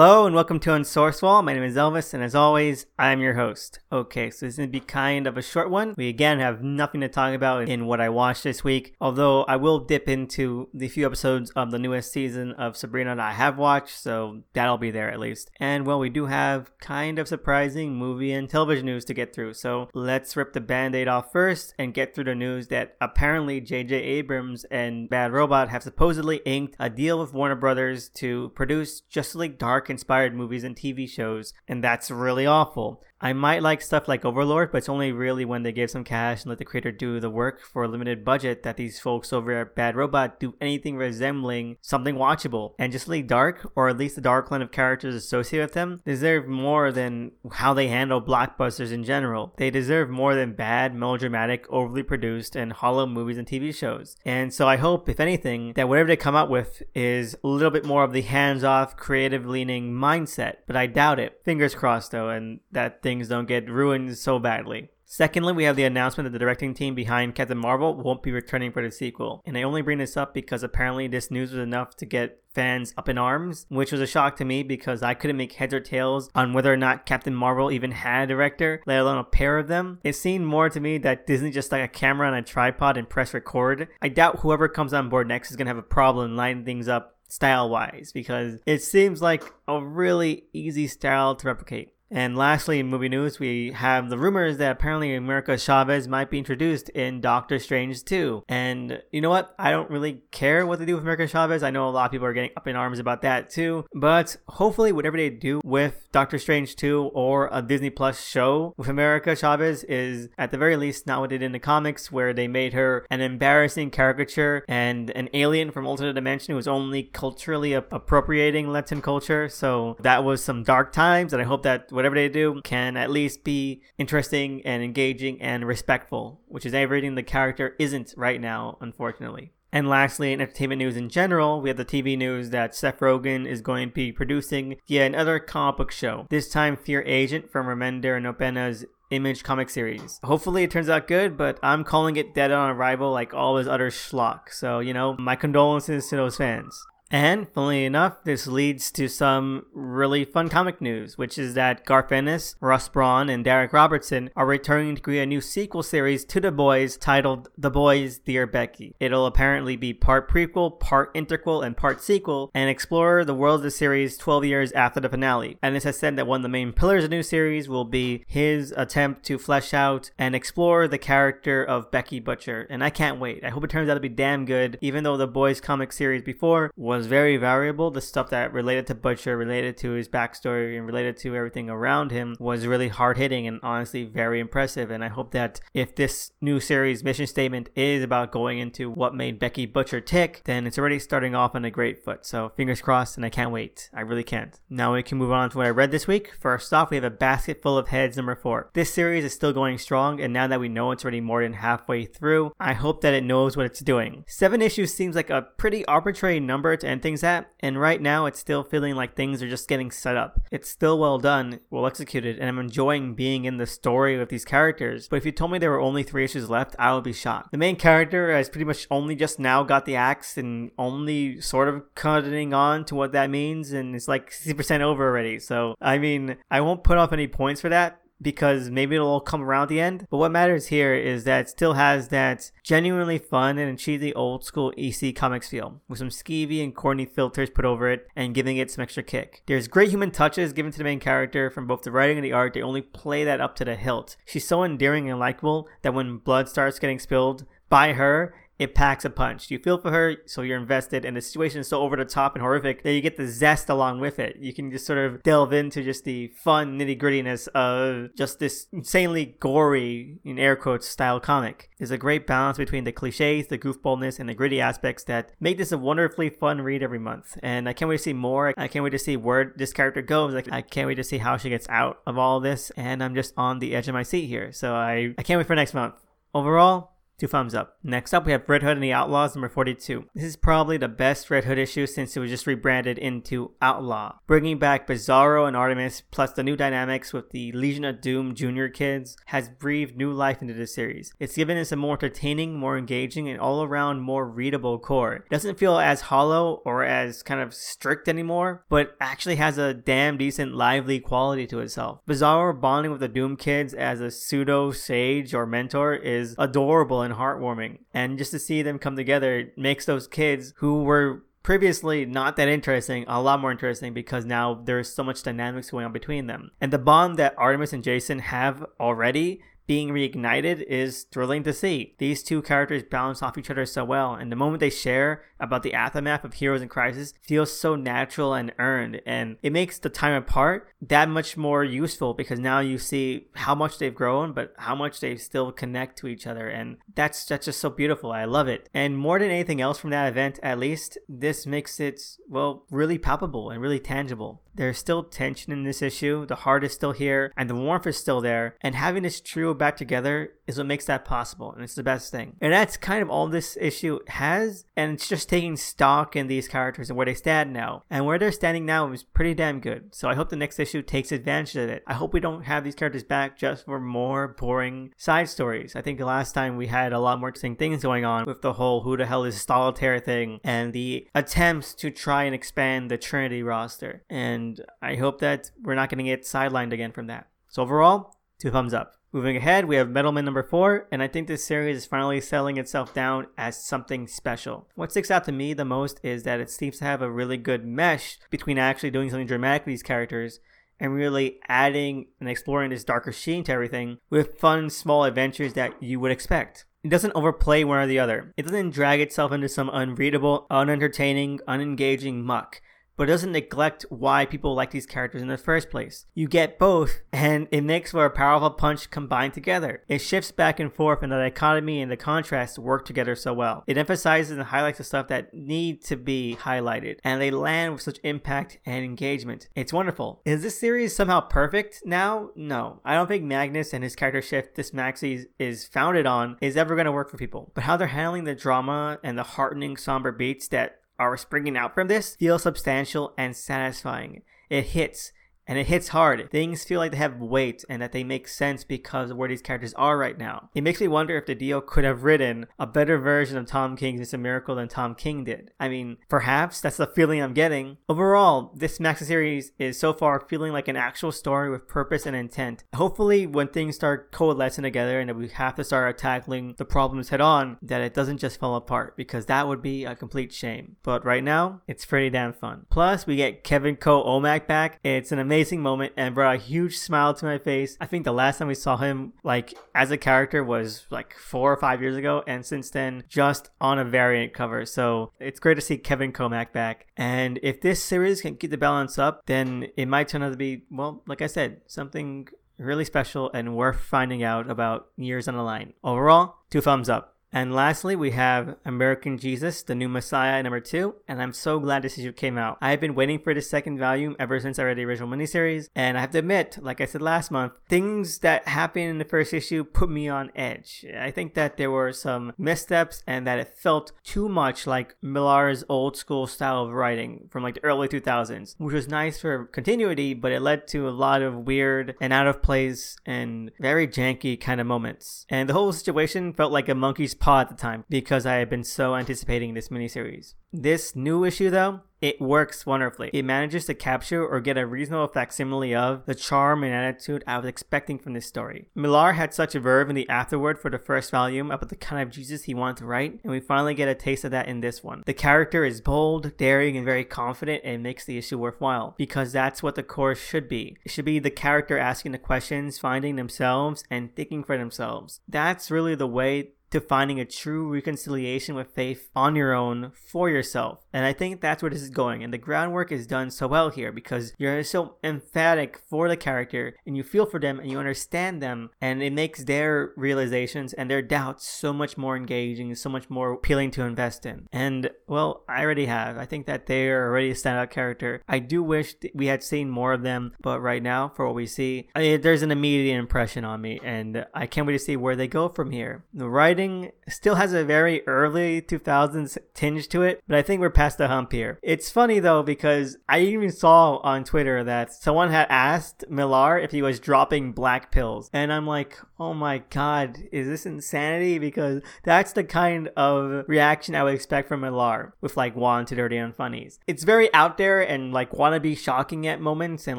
Hello and welcome to Unsourced Wall. My name is Elvis, and as always, I am your host. Okay, so this is to be kind of a short one. We again have nothing to talk about in what I watched this week, although I will dip into the few episodes of the newest season of Sabrina that I have watched, so that'll be there at least. And well, we do have kind of surprising movie and television news to get through, so let's rip the band aid off first and get through the news that apparently J.J. Abrams and Bad Robot have supposedly inked a deal with Warner Brothers to produce Justice League Dark inspired movies and TV shows, and that's really awful. I might like stuff like Overlord, but it's only really when they give some cash and let the creator do the work for a limited budget that these folks over at Bad Robot do anything resembling something watchable. And Justice League Dark, or at least the dark line of characters associated with them, deserve more than how they handle blockbusters in general. They deserve more than bad, melodramatic, overly produced, and hollow movies and TV shows. And so I hope, if anything, that whatever they come out with is a little bit more of the hands off, creative leaning mindset. But I doubt it. Fingers crossed, though, and that things don't get ruined so badly. Secondly, we have the announcement that the directing team behind Captain Marvel won't be returning for the sequel. And I only bring this up because apparently this news was enough to get fans up in arms, which was a shock to me because I couldn't make heads or tails on whether or not Captain Marvel even had a director, let alone a pair of them. It seemed more to me that Disney just stuck a camera on a tripod and press record. I doubt whoever comes on board next is going to have a problem lining things up style wise because it seems like a really easy style to replicate. And lastly, in movie news, we have the rumors that apparently America Chavez might be introduced in Doctor Strange 2. And you know what? I don't really care what they do with America Chavez. I know a lot of people are getting up in arms about that too. But hopefully, whatever they do with Doctor Strange 2 or a Disney Plus show with America Chavez is at the very least not what they did in the comics, where they made her an embarrassing caricature and an alien from alternate dimension who was only culturally appropriating Latin culture. So that was some dark times, and I hope that whatever they do can at least be interesting and engaging and respectful, which is everything the character isn't right now, unfortunately. And lastly, in entertainment news in general, we have the TV news that Seth Rogen is going to be producing yet another comic book show. This time, Fear Agent from Remender and Opeña's Image comic series. Hopefully, it turns out good, but I'm calling it dead on arrival like all his other schlock. So, you know, my condolences to those fans. And funnily enough, this leads to some really fun comic news, which is that Garth Ennis, Russ Braun, and Darick Robertson are returning to create a new sequel series to The Boys titled The Boys Dear Becky. It'll apparently be part prequel, part interquel, and part sequel, and explore the world of the series 12 years after the finale. Ennis has said that one of the main pillars of the new series will be his attempt to flesh out and explore the character of Becky Butcher, and I can't wait. I hope it turns out to be damn good, even though the Boys comic series before was was very variable. The stuff that related to Butcher, related to his backstory, and related to everything around him was really hard hitting and honestly very impressive. And I hope that if this new series mission statement is about going into what made Becky Butcher tick, then it's already starting off on a great foot. So fingers crossed, and I can't wait. I really can't. Now we can move on to what I read this week. First off, we have a basket full of heads number four. This series is still going strong, and now that we know it's already more than halfway through, I hope that it knows what it's doing. Seven issues seems like a pretty arbitrary number to end things at, and right now it's still feeling like things are just getting set up. It's still well done, well executed, and I'm enjoying being in the story with these characters. But if you told me there were only three issues left, I would be shocked. The main character has pretty much only just now got the axe and only sort of cutting on to what that means, and it's like 60% over already. So, I mean, I won't put off any points for that because maybe it'll all come around the end. But what matters here is that it still has that genuinely fun and cheesy old school EC comics feel, with some skeevy and corny filters put over it and giving it some extra kick. There's great human touches given to the main character from both the writing and the art. They only play that up to the hilt. She's so endearing and likable that when blood starts getting spilled by her, it packs a punch. You feel for her, so you're invested, and the situation is so over the top and horrific that you get the zest along with it. You can just sort of delve into just the fun nitty grittiness of just this insanely gory, in air quotes, style comic. There's a great balance between the cliches, the goofballness, and the gritty aspects that make this a wonderfully fun read every month. And I can't wait to see more. I can't wait to see where this character goes. I can't wait to see how she gets out of all this. And I'm just on the edge of my seat here. So I, I can't wait for next month. Overall, Two thumbs up. Next up, we have Red Hood and the Outlaws number 42. This is probably the best Red Hood issue since it was just rebranded into Outlaw, bringing back Bizarro and Artemis, plus the new dynamics with the Legion of Doom Junior kids, has breathed new life into the series. It's given us a more entertaining, more engaging, and all around more readable core. It doesn't feel as hollow or as kind of strict anymore, but actually has a damn decent, lively quality to itself. Bizarro bonding with the Doom kids as a pseudo sage or mentor is adorable and heartwarming. And just to see them come together makes those kids who were previously not that interesting, a lot more interesting because now there's so much dynamics going on between them. And the bond that Artemis and Jason have already being reignited is thrilling to see. These two characters balance off each other so well, and the moment they share about the aftermath of Heroes in Crisis feels so natural and earned, and it makes the time apart that much more useful because now you see how much they've grown, but how much they still connect to each other, and that's that's just so beautiful. I love it. And more than anything else from that event, at least this makes it well really palpable and really tangible. There's still tension in this issue. The heart is still here, and the warmth is still there. And having this trio back together is what makes that possible, and it's the best thing. And that's kind of all this issue has, and it's just taking stock in these characters and where they stand now. And where they're standing now is pretty damn good. So I hope the next issue takes advantage of it. I hope we don't have these characters back just for more boring side stories. I think the last time we had a lot more interesting things going on with the whole who the hell is Solitaire thing and the attempts to try and expand the Trinity roster. And I hope that we're not going to get sidelined again from that. So overall, two thumbs up. Moving ahead, we have Metal Men number 4, and I think this series is finally selling itself down as something special. What sticks out to me the most is that it seems to have a really good mesh between actually doing something dramatic with these characters and really adding and exploring this darker sheen to everything with fun, small adventures that you would expect. It doesn't overplay one or the other. It doesn't drag itself into some unreadable, unentertaining, unengaging muck but it doesn't neglect why people like these characters in the first place. You get both, and it makes for a powerful punch combined together. It shifts back and forth, and the dichotomy and the contrast work together so well. It emphasizes and highlights the stuff that need to be highlighted, and they land with such impact and engagement. It's wonderful. Is this series somehow perfect now? No. I don't think Magnus and his character shift this maxi is founded on is ever going to work for people. But how they're handling the drama and the heartening somber beats that are springing out from this feel substantial and satisfying. It hits and it hits hard. Things feel like they have weight and that they make sense because of where these characters are right now. It makes me wonder if DiDio could have written a better version of Tom King's It's a Miracle than Tom King did. I mean, perhaps that's the feeling I'm getting. Overall, this Maxi series is so far feeling like an actual story with purpose and intent. Hopefully, when things start coalescing together and that we have to start tackling the problems head on, that it doesn't just fall apart because that would be a complete shame. But right now, it's pretty damn fun. Plus, we get Kevin Kho OMAC back. It's an amazing amazing moment and brought a huge smile to my face. I think the last time we saw him like as a character was like four or five years ago, and since then just on a variant cover. So it's great to see Kevin Kho OMAC back. And if this series can keep the balance up, then it might turn out to be well, like I said, something really special and worth finding out about years on the line. Overall, two thumbs up. And lastly, we have American Jesus, the new Messiah, number two. And I'm so glad this issue came out. I have been waiting for the second volume ever since I read the original miniseries. And I have to admit, like I said last month, things that happened in the first issue put me on edge. I think that there were some missteps and that it felt too much like Millar's old school style of writing from like the early 2000s, which was nice for continuity, but it led to a lot of weird and out of place and very janky kind of moments. And the whole situation felt like a monkey's paw at the time because I had been so anticipating this miniseries. This new issue, though, it works wonderfully. It manages to capture or get a reasonable facsimile of the charm and attitude I was expecting from this story. Millar had such a verve in the afterword for the first volume about the kind of Jesus he wanted to write, and we finally get a taste of that in this one. The character is bold, daring, and very confident, and makes the issue worthwhile because that's what the core should be. It should be the character asking the questions, finding themselves, and thinking for themselves. That's really the way to finding a true reconciliation with faith on your own for yourself. And I think that's where this is going. And the groundwork is done so well here because you're so emphatic for the character and you feel for them and you understand them. And it makes their realizations and their doubts so much more engaging, so much more appealing to invest in. And well, I already have. I think that they are already a standout character. I do wish we had seen more of them, but right now, for what we see, I there's an immediate impression on me. And I can't wait to see where they go from here. The writing still has a very early 2000s tinge to it, but I think we're past the hump here. It's funny though because I even saw on Twitter that someone had asked Millar if he was dropping black pills, and I'm like, oh my god, is this insanity? Because that's the kind of reaction I would expect from Millar with like Wanted Dirty and Funnies. It's very out there and like wanna be shocking at moments and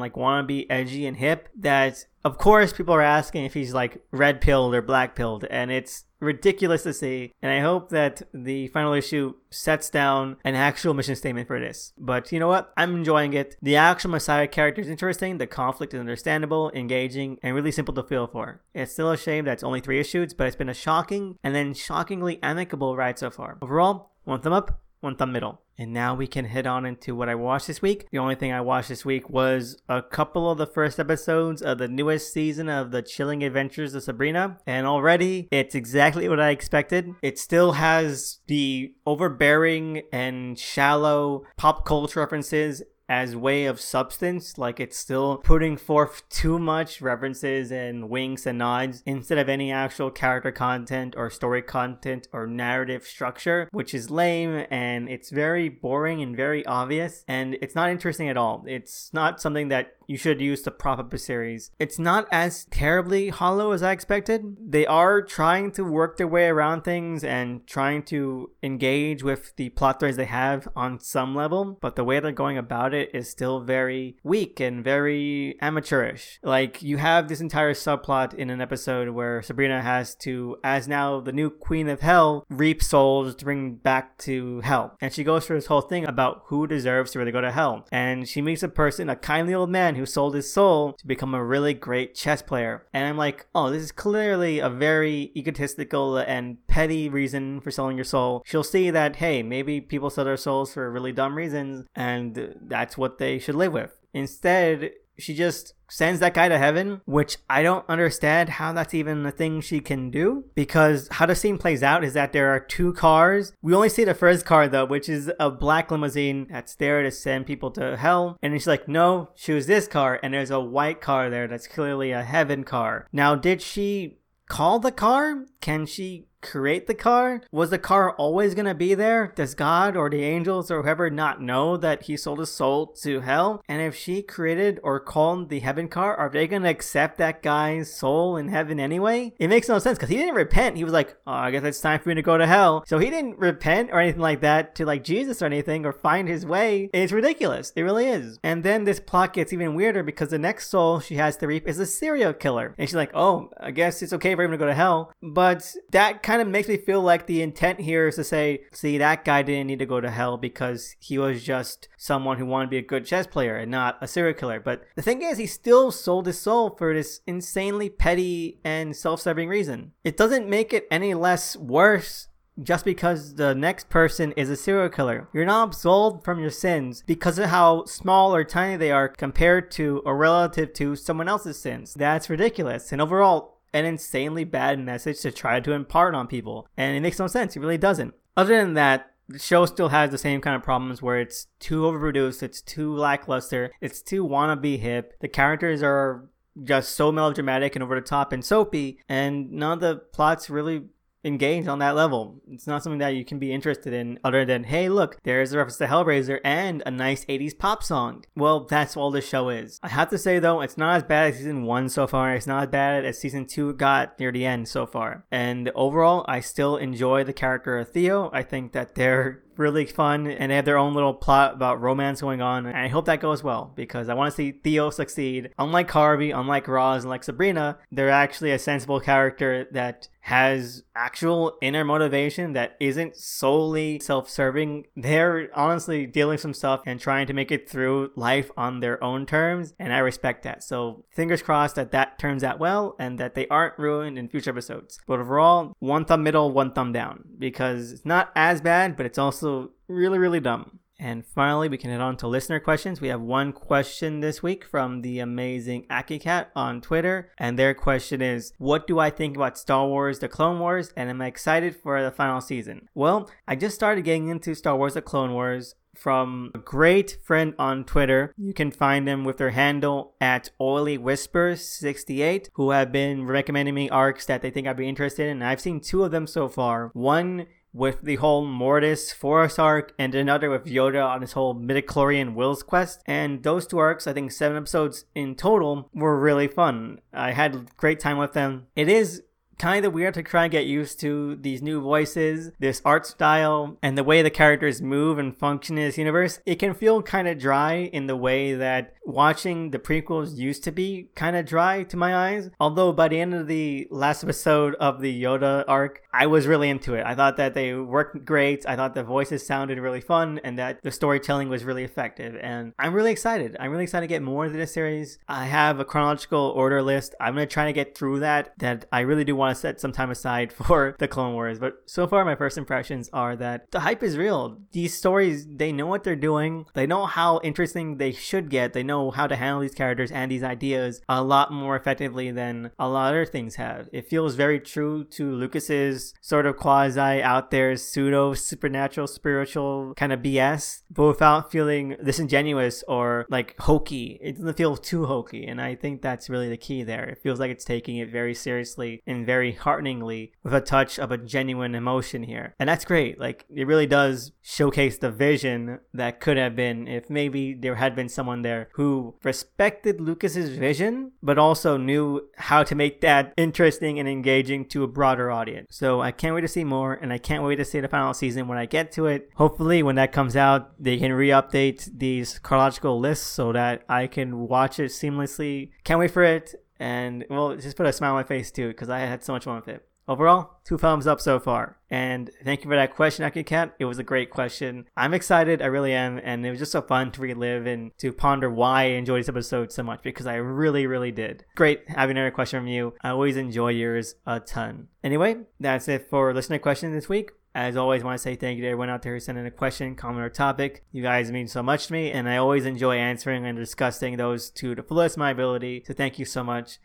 like wanna be edgy and hip that of course, people are asking if he's like red pilled or black pilled, and it's ridiculous to see. And I hope that the final issue sets down an actual mission statement for this. But you know what? I'm enjoying it. The actual Messiah character is interesting, the conflict is understandable, engaging, and really simple to feel for. It's still a shame that it's only three issues, but it's been a shocking and then shockingly amicable ride so far. Overall, one thumb up, one thumb middle. And now we can head on into what I watched this week. The only thing I watched this week was a couple of the first episodes of the newest season of The Chilling Adventures of Sabrina. And already it's exactly what I expected. It still has the overbearing and shallow pop culture references as way of substance like it's still putting forth too much references and winks and nods instead of any actual character content or story content or narrative structure which is lame and it's very boring and very obvious and it's not interesting at all. It's not something that you should use to prop up a series. It's not as terribly hollow as I expected. They are trying to work their way around things and trying to engage with the plot threads they have on some level, but the way they're going about it is still very weak and very amateurish. Like, you have this entire subplot in an episode where Sabrina has to, as now the new queen of hell, reap souls to bring back to hell. And she goes through this whole thing about who deserves to really go to hell. And she meets a person, a kindly old man who sold his soul to become a really great chess player. And I'm like, oh, this is clearly a very egotistical and petty reason for selling your soul. She'll see that, hey, maybe people sell their souls for really dumb reasons, and that's what they should live with. Instead, she just sends that guy to heaven, which I don't understand how that's even a thing she can do. Because how the scene plays out is that there are two cars. We only see the first car though, which is a black limousine that's there to send people to hell. And she's like, no, choose this car. And there's a white car there that's clearly a heaven car. Now, did she call the car? Can she create the car? Was the car always going to be there? Does God or the angels or whoever not know that he sold his soul to hell? And if she created or called the heaven car, are they going to accept that guy's soul in heaven anyway? It makes no sense because he didn't repent. He was like, oh, I guess it's time for me to go to hell. So he didn't repent or anything like that to like Jesus or anything or find his way. It's ridiculous. It really is. And then this plot gets even weirder because the next soul she has to reap is a serial killer. And she's like, oh, I guess it's okay for him to go to hell. But that kind kind of makes me feel like the intent here is to say, see, that guy didn't need to go to hell because he was just someone who wanted to be a good chess player and not a serial killer. But the thing is, he still sold his soul for this insanely petty and self serving reason. It doesn't make it any less worse just because the next person is a serial killer. You're not absolved from your sins because of how small or tiny they are compared to or relative to someone else's sins. That's ridiculous. And overall, an insanely bad message to try to impart on people. And it makes no sense. It really doesn't. Other than that, the show still has the same kind of problems where it's too overproduced, it's too lackluster, it's too wannabe hip. The characters are just so melodramatic and over the top and soapy, and none of the plots really engaged on that level. It's not something that you can be interested in other than, hey, look, there's a reference to Hellraiser and a nice 80s pop song. Well, that's all this show is. I have to say, though, it's not as bad as season one so far. It's not as bad as season two got near the end so far. And overall, I still enjoy the character of Theo. I think that they're really fun and they have their own little plot about romance going on and i hope that goes well because i want to see theo succeed unlike harvey unlike roz and like sabrina they're actually a sensible character that has actual inner motivation that isn't solely self-serving. They're honestly dealing some stuff and trying to make it through life on their own terms and i respect that. So fingers crossed that that turns out well and that they aren't ruined in future episodes. But overall one thumb middle one thumb down because it's not as bad but it's also really, really dumb. And finally, we can head on to listener questions. We have one question this week from the amazing AkiCat on Twitter. And their question is What do I think about Star Wars The Clone Wars? And am I excited for the final season? Well, I just started getting into Star Wars The Clone Wars from a great friend on Twitter. You can find them with their handle at Oily Whispers 68, who have been recommending me arcs that they think I'd be interested in. I've seen two of them so far. One with the whole Mortis Forest arc, and another with Yoda on his whole midichlorian Will's quest. And those two arcs, I think seven episodes in total, were really fun. I had great time with them. It is kind of weird to try and get used to these new voices, this art style, and the way the characters move and function in this universe. It can feel kind of dry in the way that watching the prequels used to be kind of dry to my eyes. Although by the end of the last episode of the Yoda arc, I was really into it. I thought that they worked great. I thought the voices sounded really fun and that the storytelling was really effective. And I'm really excited. I'm really excited to get more into this series. I have a chronological order list. I'm going to try to get through that, that I really do want to set some time aside for the Clone Wars. But so far, my first impressions are that the hype is real. These stories, they know what they're doing. They know how interesting they should get. They know how to handle these characters and these ideas a lot more effectively than a lot of other things have. It feels very true to Lucas's sort of quasi out there pseudo supernatural spiritual kind of BS, but without feeling disingenuous or like hokey. It doesn't feel too hokey, and I think that's really the key there. It feels like it's taking it very seriously and very hearteningly with a touch of a genuine emotion here. And that's great. Like it really does showcase the vision that could have been if maybe there had been someone there who respected Lucas's vision, but also knew how to make that interesting and engaging to a broader audience. So I can't wait to see more, and I can't wait to see the final season when I get to it. Hopefully, when that comes out, they can re-update these chronological lists so that I can watch it seamlessly. Can't wait for it, and well, just put a smile on my face too because I had so much fun with it. Overall, two thumbs up so far. And thank you for that question, Cat. It was a great question. I'm excited, I really am, and it was just so fun to relive and to ponder why I enjoyed this episode so much because I really, really did. Great having another question from you. I always enjoy yours a ton. Anyway, that's it for listener questions this week. As always, I want to say thank you to everyone out there who sent in a question, comment, or topic. You guys mean so much to me, and I always enjoy answering and discussing those to the fullest of my ability. So thank you so much.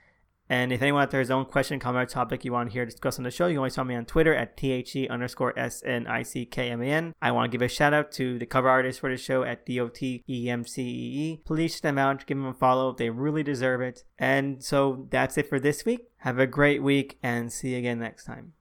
And if anyone out there has own question, comment, or topic you want to hear discussed on the show, you can always find me on Twitter at THE underscore S-N-I-C-K-M-A-N. I want to give a shout out to the cover artist for the show at D-O-T-E-M-C-E-E. Please check them out, give them a follow. They really deserve it. And so that's it for this week. Have a great week and see you again next time.